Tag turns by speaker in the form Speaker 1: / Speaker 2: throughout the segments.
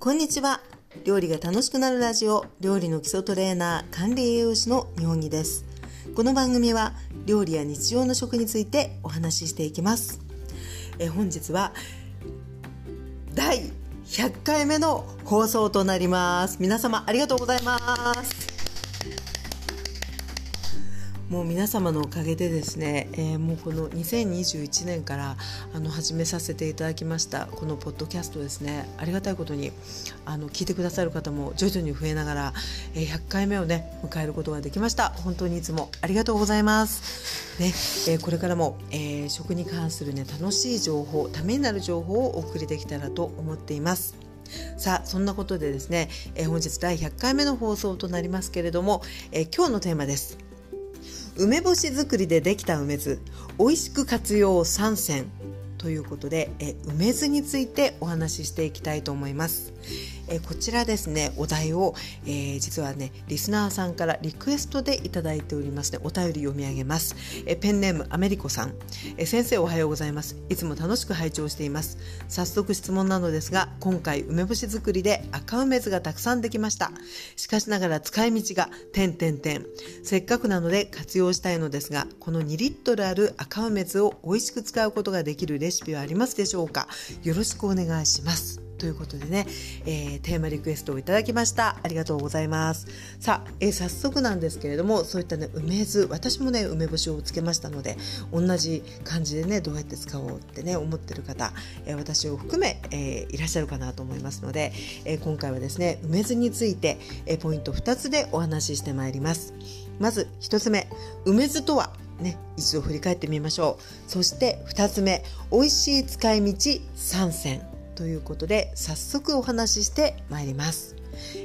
Speaker 1: こんにちは。料理が楽しくなるラジオ料理の基礎トレーナー管理栄養士の日本木です。この番組は料理や日常の食についてお話ししていきます。え本日は第100回目の放送となります。皆様ありがとうございます。もう皆様のおかげでですね、えー、もうこの2021年からあの始めさせていただきましたこのポッドキャストですね。ありがたいことにあの聞いてくださる方も徐々に増えながら、えー、100回目をね迎えることができました。本当にいつもありがとうございます。ね、えー、これからも、え食に関するね楽しい情報ためになる情報をお送りできたらと思っています。さあそんなことでですね、え本日第100回目の放送となりますけれども、え今日のテーマです。梅干し作りでできた梅酢美味しく活用3選ということでえ梅酢についてお話ししていきたいと思います。えこちらですねお題を、えー、実はねリスナーさんからリクエストでいただいておりますねお便り読み上げます、えペンネームアメリコさん、え先生おはようございます。いつも楽しく拝聴しています。早速質問なのですが今回梅干し作りで赤梅酢がたくさんできました。しかしながら使い道が点点点。せっかくなので活用したいのですがこの2リットルある赤梅酢を美味しく使うことができるレシピはありますでしょうか？よろしくお願いします。ということでね、えー、テーマリクエストをいただきました。ありがとうございます。さあ、えー、早速なんですけれどもそういったね梅酢私もね梅干しをつけましたので同じ感じでねどうやって使おうってね思ってる方、えー、私を含め、えいらっしゃるかなと思いますので、え今回はですね梅酢について、えポイント2つでお話ししてまいります。まず1つ目梅酢とはね、一度振り返ってみましょう。そして2つ目美味しい使い道3選ということで早速お話ししてまいります。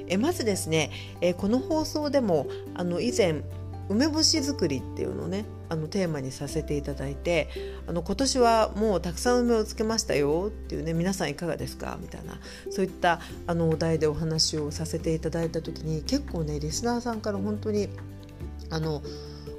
Speaker 1: えまずですね、えこの放送でもあの以前梅干し作りっていうのをねあのテーマにさせていただいてあの今年はもうたくさん梅をつけましたよっていうね皆さんいかがですか？みたいなそういったあのお題でお話をさせていただいた時に結構ねリスナーさんから本当にあの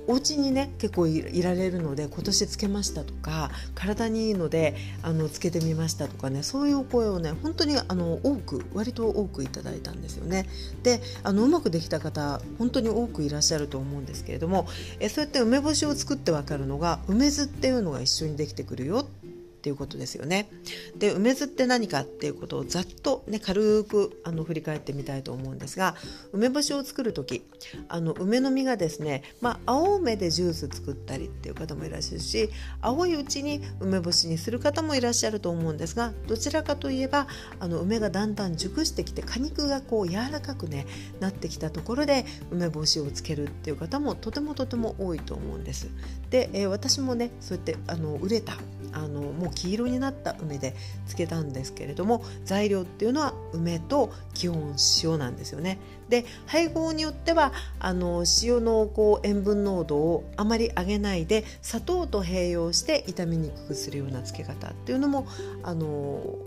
Speaker 1: お家にね結構いられるので今年つけましたとか体にいいのであのつけてみましたとかねそういうお声をね本当にあの多く割と多くいただいたんですよね。であのうまくできた方本当に多くいらっしゃると思うんですけれどもえそうやって梅干しを作って分かるのが梅酢っていうのが一緒にできてくるよっていうことですよね。で梅酢って何かっていうことをざっとね軽くあの振り返ってみたいと思うんですが梅干しを作る時あの梅の実がですね、まあ、青梅でジュース作ったりっていう方もいらっしゃるし青いうちに梅干しにする方もいらっしゃると思うんですがどちらかといえばあの梅がだんだん熟してきて果肉がこう柔らかくねなってきたところで梅干しをつけるっていう方もとてもとても多いと思うんです。で、えー、私もねそうやってあの売れたあのもう黄色になった梅で漬けたんですけれども材料っていうのは梅と基本塩なんですよね。で配合によってはあの塩のこう塩分濃度をあまり上げないで砂糖と併用して傷みにくくするような漬け方っていうのもあの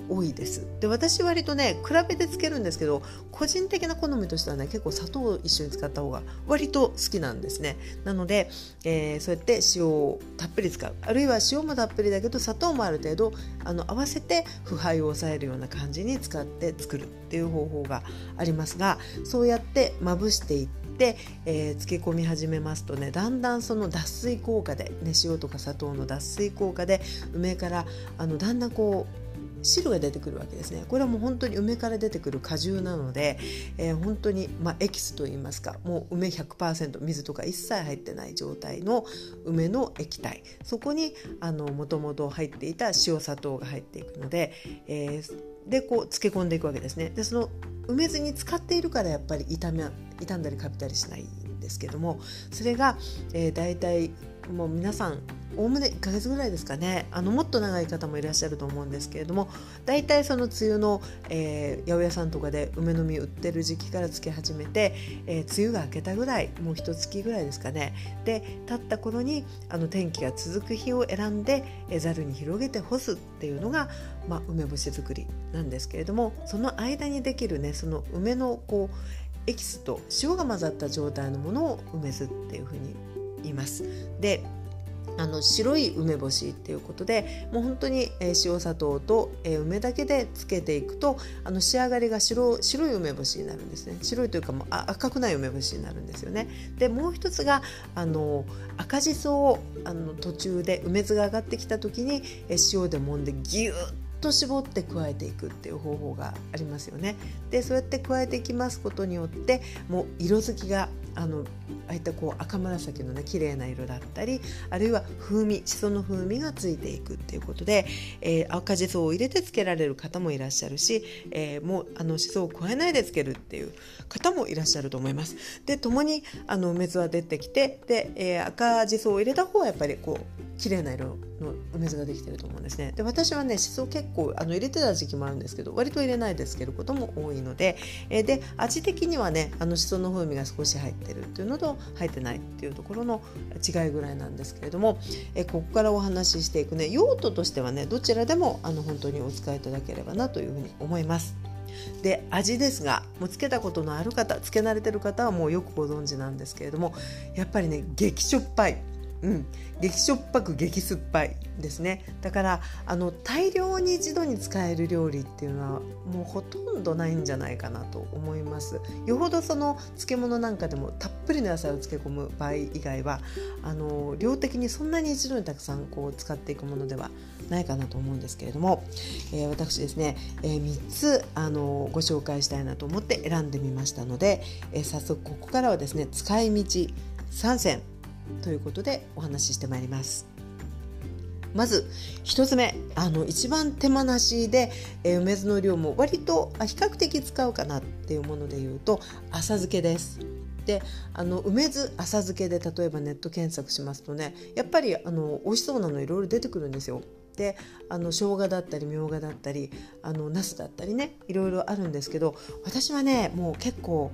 Speaker 1: 多いです。で私割とね比べて漬けるんですけど個人的な好みとしてはね結構砂糖を一緒に使った方が割と好きなんですね。なので、えー、そうやって塩をたっぷり使うあるいは塩もたっぷりだけど砂糖もある程度あの合わせて腐敗を抑えるような感じに使って作るっていう方法がありますがそうやってまぶしていって、えー、漬け込み始めますとねだんだんその脱水効果で、ね、塩とか砂糖の脱水効果で梅からあのだんだんこう汁が出てくるわけですね。これはもう本当に梅から出てくる果汁なので、えー、本当に、まあ、エキスといいますかもう梅100%水とか一切入ってない状態の梅の液体。そこにもともと入っていた塩砂糖が入っていくので、えー、でこう漬け込んでいくわけですね。でその梅酢に使っているからやっぱり傷め傷んだりかびたりしないんですけどもそれが、えー、大体もう皆さんおおむね1ヶ月ぐらいですかね。あのもっと長い方もいらっしゃると思うんですけれども大体その梅雨の、えー、八百屋さんとかで梅の実売ってる時期からつけ始めて、えー、梅雨が明けたぐらいもう一月ぐらいですかね。で経った頃にあの天気が続く日を選んでざる、に広げて干すっていうのが、まあ、梅干し作りなんですけれどもその間にできるねその梅のこうエキスと塩が混ざった状態のものを梅酢っていうふうにいます。であの白い梅干しっていうことでもう本当に、塩砂糖と、梅だけでつけていくとあの仕上がりが白白い梅干しになるんですね白いというかもう赤くない梅干しになるんですよね。でもう一つがあの赤じそをあの途中で梅酢が上がってきた時に、塩で揉んでギュッと絞って加えていくっていう方法がありますよね。でそうやって加えていきますことによってもう色づきがあのああいったこう赤紫のね綺麗な色だったりあるいは風味しその風味がついていくっていうことで、えー、赤じそを入れてつけられる方もいらっしゃるし、えー、もうあのしそを加えないでつけるっていう方もいらっしゃると思います。で共にあの梅酢は出てきてで、えー、赤じそを入れた方はやっぱりこう綺麗な色の梅酢ができてると思うんですねで私はねしそ結構あの入れてた時期もあるんですけど割と入れないですけどことも多いので、え、で味的にはねあのしその風味が少し入ってるっていうのと入ってないっていうところの違いぐらいなんですけれども、え、ここからお話ししていくね用途としてはねどちらでもあの本当にお使いいただければなというふうに思います。で味ですがもうつけたことのある方つけ慣れてる方はもうよくご存知なんですけれどもやっぱりね激しょっぱいうん、激しょっぱく激酸っぱいですね。だからあの大量に一度に使える料理っていうのはもうほとんどないんじゃないかなと思います。よほどその漬物なんかでもたっぷりの野菜を漬け込む場合以外はあの量的にそんなに一度にたくさんこう使っていくものではないかなと思うんですけれども、えー、私ですね、えー、3つあのご紹介したいなと思って選んでみましたので、えー、早速ここからはですね使い道3選ということでお話ししてまいります。まず1つ目あの一番手間なしで、え、梅酢の量も割と比較的使うかなっていうものでいうと浅漬けです。であの梅酢浅漬けで例えばネット検索しますとねやっぱりあの美味しそうなのいろいろ出てくるんですよ。であの生姜だったりみょうがだったりあの茄子だったりねいろいろあるんですけど私はねもう結構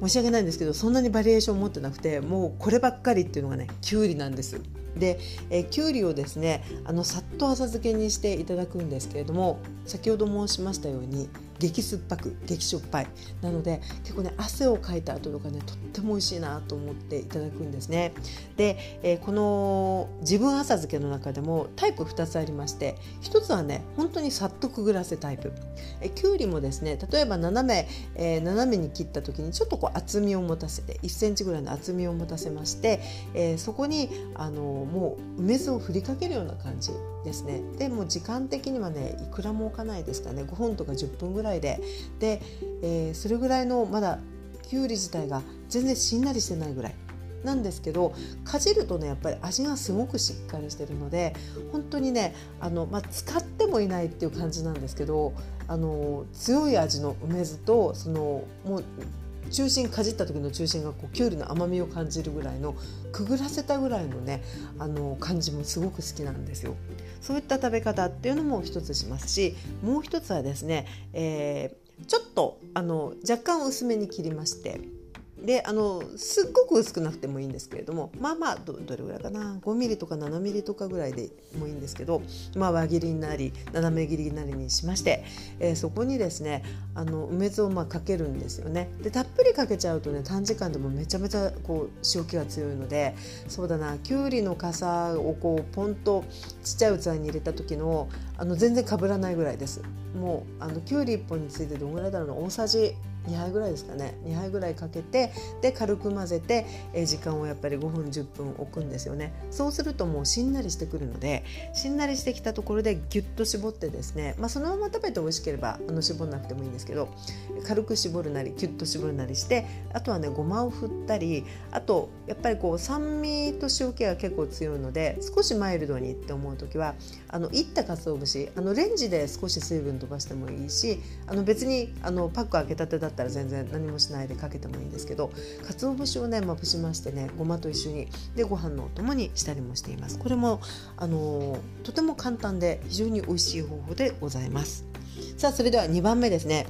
Speaker 1: 申し訳ないんですけどそんなにバリエーション持ってなくてもうこればっかりっていうのがねきゅうりなんです。で、え、きゅうりをですねあのさっと浅漬けにしていただくんですけれども先ほど申しましたように激酸っぱく激しょっぱい。なので結構ね汗をかいた後とかねとっても美味しいなと思っていただくんですね。で、えー、この自分浅漬けの中でもタイプ2つありまして1つはね本当にさっとくぐらせタイプ。えきゅうりもですね例えば斜め、えー、斜めに切った時にちょっとこう厚みを持たせて1センチぐらいの厚みを持たせまして、えー、そこにあのもう梅酢を振りかけるような感じですね。でも時間的にはねいくらも置かないですかね。5分とか10分ぐらいで。で、えー、それぐらいのまだきゅうり自体が全然しんなりしてないぐらい。なんですけどかじるとねやっぱり味がすごくしっかりしてるので本当にねあの、まあ、使ってもいないっていう感じなんですけどあの強い味の梅酢とそのもう中心かじった時の中心がこうきゅうりの甘みを感じるぐらいのくぐらせたぐらいのねあの感じもすごく好きなんですよ。そういった食べ方っていうのも一つしますしもう一つはですね、えー、ちょっとあの若干薄めに切りましてであのすっごく薄くなくてもいいんですけれどもまあまあどれぐらいかな？5mm とか 7mm とかぐらいでもいいんですけど、まあ、輪切りになり斜め切りなりにしまして、えー、そこにですねあの梅酢をまあかけるんですよね。でたっぷりかけちゃうとね短時間でもめちゃめちゃこう塩気が強いのでそうだなきゅうりの傘をこうポンとちっちゃい器に入れた時のあの全然かぶらないぐらいです。もうあのきゅうり1本についてどのぐらいだろうな？大さじ2杯ぐらいですかね。2杯ぐらいかけてで軽く混ぜて、え時間をやっぱり5分10分置くんですよね。そうするともうしんなりしてくるのでしんなりしてきたところでギュッと絞ってですね、まあ、そのまま食べて美味しければあの絞んなくてもいいんですけど軽く絞るなりギュッと絞るなりしてあとはねごまを振ったりあとやっぱりこう酸味と塩気が結構強いので少しマイルドにって思う時はあのいった鰹節あのレンジで少し水分飛ばしてもいいしあの別にあのパック開けたてだったら全然何もしないでかけてもいいんですけど鰹節をねまぶしましてねごまと一緒にでご飯のお供にしたりもしています。これもあのとても簡単で非常に美味しい方法でございます。さあそれでは2番目ですね。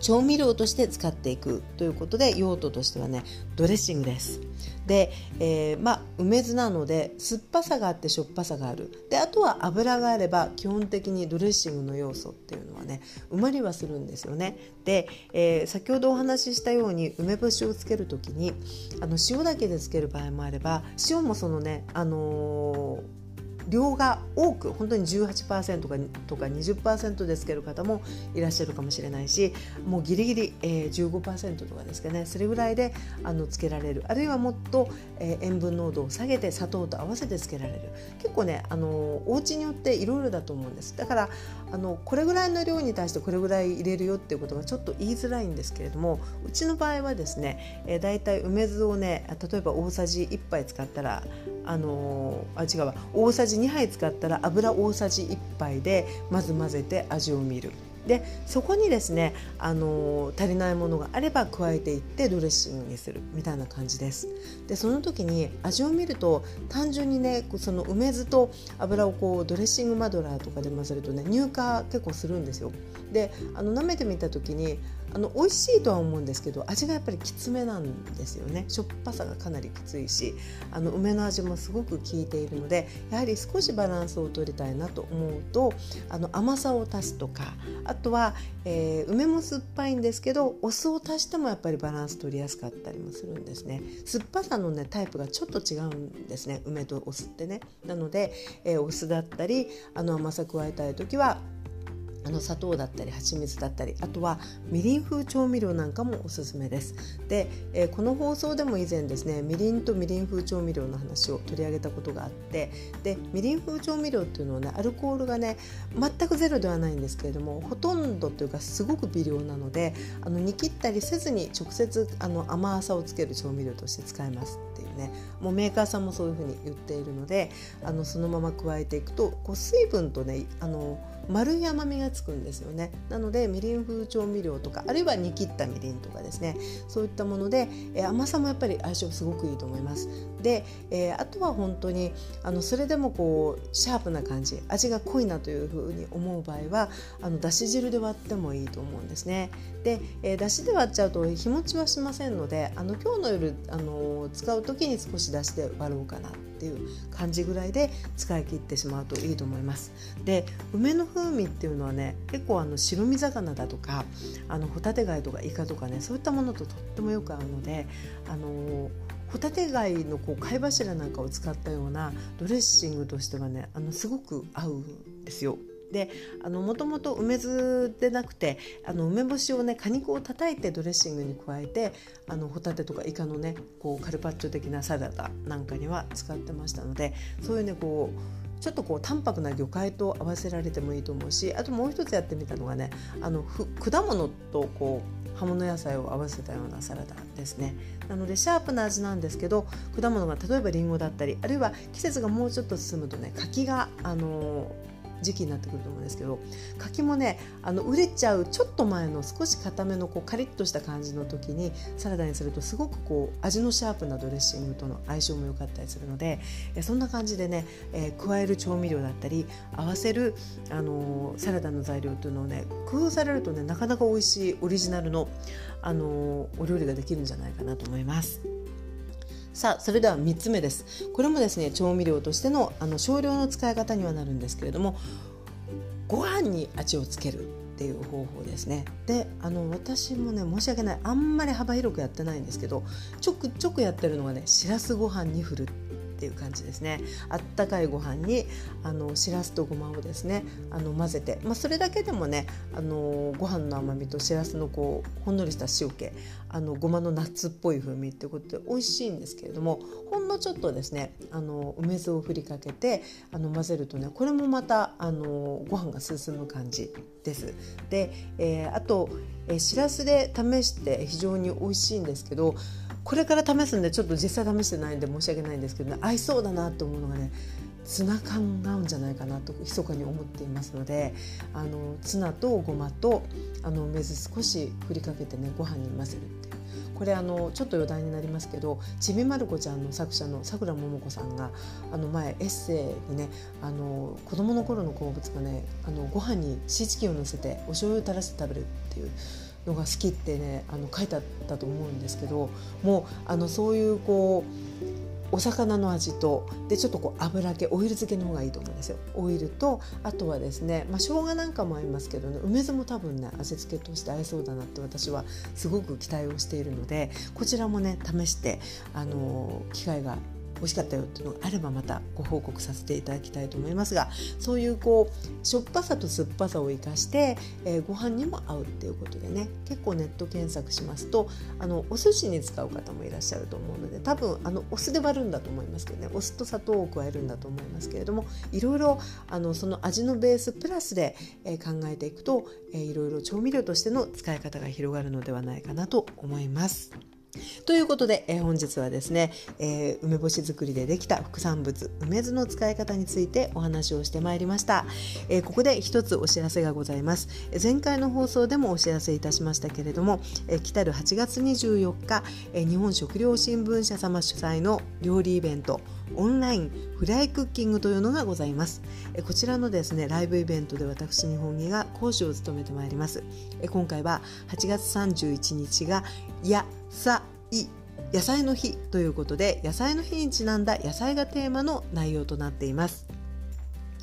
Speaker 1: 調味料として使っていくということで用途としてはねドレッシングです。で、えー、まあ梅酢なので酸っぱさがあってしょっぱさがある。であとは油があれば基本的にドレッシングの要素っていうのはね埋まりはするんですよね。で、えー、先ほどお話ししたように梅干しをつける時にあの塩だけでつける場合もあれば塩もそのねあのー量が多く本当に18%とか20%でつける方もいらっしゃるかもしれないしもうギリギリ、えー、15%とかですかね。それぐらいであのつけられる。あるいはもっと、えー、塩分濃度を下げて砂糖と合わせてつけられる。結構ねあのお家によっていろいろだと思うんです。だからあのこれぐらいの量に対してこれぐらい入れるよっていうことがちょっと言いづらいんですけれどもうちの場合はですね、えー、だいたい梅酢をね例えば大さじ1杯使ったらあのあ違うわ。大さじ2杯使ったら油大さじ1杯でまず混ぜて味を見る。でそこにですね、あの足りないものがあれば加えていってドレッシングにするみたいな感じですでその時に味を見ると単純にねその梅酢と油をこうドレッシングマドラーとかで混ぜるとね乳化結構するんですよであの舐めてみた時にあの美味しいとは思うんですけど味がやっぱりきつめなんですよね。しょっぱさがかなりきついしあの梅の味もすごく効いているのでやはり少しバランスを取りたいなと思うとあの甘さを足すとかあとは、えー、梅も酸っぱいんですけどお酢を足してもやっぱりバランス取りやすかったりもするんですね。酸っぱさのねタイプがちょっと違うんですね。梅とお酢ってね。なので、えー、お酢だったりあの甘さ加えたい時はあの砂糖だったり蜂蜜だったりあとはみりん風調味料なんかもおすすめです。で、えー、この放送でも以前ですねみりんとみりん風調味料の話を取り上げたことがあってでみりん風調味料っていうのはねアルコールがね全くゼロではないんですけれどもほとんどというかすごく微量なのであの煮切ったりせずに直接あの甘さをつける調味料として使えますっていうねもうメーカーさんもそういうふうに言っているのであのそのまま加えていくとこう水分とねあの丸い甘みがつくんですよね。なのでみりん風調味料とかあるいは煮切ったみりんとかですね。そういったもので、えー、甘さもやっぱり相性すごくいいと思います。で、えー、あとは本当にあのそれでもこうシャープな感じ味が濃いなというふうに思う場合はあのだし汁で割ってもいいと思うんですね。で、えー、だしで割っちゃうと日持ちはしませんのであの今日の夜あの使う時に少し出して割ろうかなっていう感じぐらいで使い切ってしまうといいと思います。で梅の風味っていうのはね結構あの白身魚だとかあのホタテ貝とかイカとかねそういったものととってもよく合うのであのホタテ貝のこう貝柱なんかを使ったようなドレッシングとしてはねあのすごく合うんですよ。でもともと梅酢でなくてあの梅干しをね果肉を叩いてドレッシングに加えてあのホタテとかイカのねこうカルパッチョ的なサラダなんかには使ってましたのでそういうねこうちょっとこう淡白な魚介と合わせられてもいいと思うしあともう一つやってみたのがねあの果物とこう葉物野菜を合わせたようなサラダですね。なのでシャープな味なんですけど果物が例えばりんごだったりあるいは季節がもうちょっと進むとね柿があの時期になってくると思うんですけど柿もねあの売れちゃうちょっと前の少し固めのこうカリッとした感じの時にサラダにするとすごくこう味のシャープなドレッシングとの相性も良かったりするのでそんな感じでね、えー、加える調味料だったり合わせる、あのー、サラダの材料というのをね工夫されるとねなかなか美味しいオリジナルの、あのー、お料理ができるんじゃないかなと思います。さあそれでは3つ目です。これもですね調味料としてのあの少量の使い方にはなるんですけれどもご飯に味をつけるっていう方法ですね。であの私もね申し訳ない。あんまり幅広くやってないんですけどちょくちょくやってるのがねしらすご飯に振るっていう感じですねあったかいご飯にあのしらすとごまをですねあの混ぜて、まあ、それだけでもねあのご飯の甘みとしらすのこうほんのりした塩気あのごまのナッツっぽい風味ってことで美味しいんですけれどもほんのちょっとですねあの梅酢を振りかけてあの混ぜるとねこれもまたあのご飯が進む感じです。で、えー、あと、え、しらすで試して非常に美味しいんですけどこれから試すんでちょっと実際試してないんで申し訳ないんですけど、ね、合いそうだなと思うのがねツナ缶が合うんじゃないかなと密かに思っていますのであのツナとごまとあの梅酢少し振りかけてねご飯に混ぜるっていう。これあのちょっと余談になりますけどちびまる子ちゃんの作者のさくらももこさんがあの前エッセイにねあの子供の頃の好物がねあのご飯にシーチキンを乗せてお醤油を垂らして食べるっていうのが好きってねあの書いてあったと思うんですけどもうあのそういうこうお魚の味とでちょっとこう油気オイル漬けの方がいいと思うんですよ。オイルとあとはですね、まあ、生姜なんかも合いますけどね梅酢も多分ね味付けとして合いそうだなって私はすごく期待をしているのでこちらもね試してあの機会が美味しかったよっていうのがあればまたご報告させていただきたいと思いますがそういうこうしょっぱさと酸っぱさを生かして、えー、ご飯にも合うっていうことでね結構ネット検索しますとあのお寿司に使う方もいらっしゃると思うので多分あのお酢で割るんだと思いますけどねお酢と砂糖を加えるんだと思いますけれどもいろいろあのその味のベースプラスで、えー、考えていくと、えー、いろいろ調味料としての使い方が広がるのではないかなと思います。ということで、えー、本日はですね、えー、梅干し作りでできた副産物梅酢の使い方についてお話をしてまいりました、えー、ここで一つお知らせがございます。前回の放送でもお知らせいたしましたけれども、えー、来たる8月24日、えー、日本食料新聞社様主催の料理イベントオンラインフライクッキングというのがございます。こちらのですねライブイベントで私日本木が講師を務めてまいります。今回は8月31日がやさい野菜の日ということで野菜の日にちなんだ野菜がテーマの内容となっています。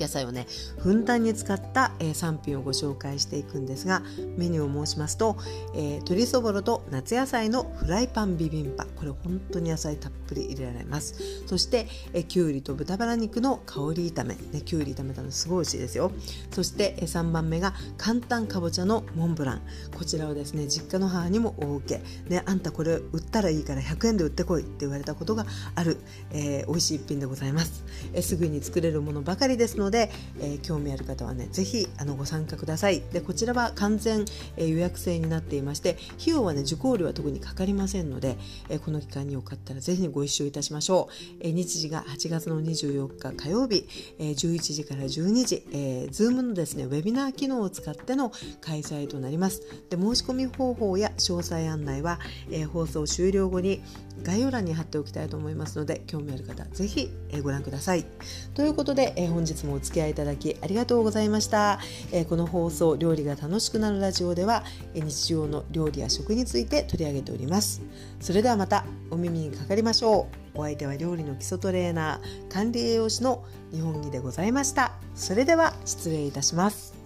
Speaker 1: 野菜をねふんだんに使った、えー、3品をご紹介していくんですがメニューを申しますと、えー、鶏そぼろと夏野菜のフライパンビビンパ。これ本当に野菜たっぷり入れられます。そして、えー、きゅうりと豚バラ肉の香り炒め、ね、きゅうり炒めたのすごい美味しいですよ。そして、えー、3番目が簡単かぼちゃのモンブラン。こちらをですね実家の母にもお受け、ね、あんたこれ売ったらいいから100円で売ってこいって言われたことがある、えー、美味しい一品でございます、えー、すぐに作れるものばかりですので、でえー、興味ある方はねぜひあのご参加ください。でこちらは完全、えー、予約制になっていまして費用はね受講料は特にかかりませんので、えー、この期間によかったらぜひご一緒いたしましょう、えー、日時が8月の24日火曜日、えー、11時から12時、えー、Zoom のですねウェビナー機能を使っての開催となります。で申し込み方法や詳細案内は、えー、放送終了後に概要欄に貼っておきたいと思いますので興味ある方ぜひ、えご覧ください。ということで、え本日もお付き合いいただきありがとうございました、えこの放送料理が楽しくなるラジオでは、え日常の料理や食について取り上げております。それではまたお耳にかかりましょう。お相手は料理の基礎トレーナー管理栄養士の日本木でございました。それでは失礼いたします。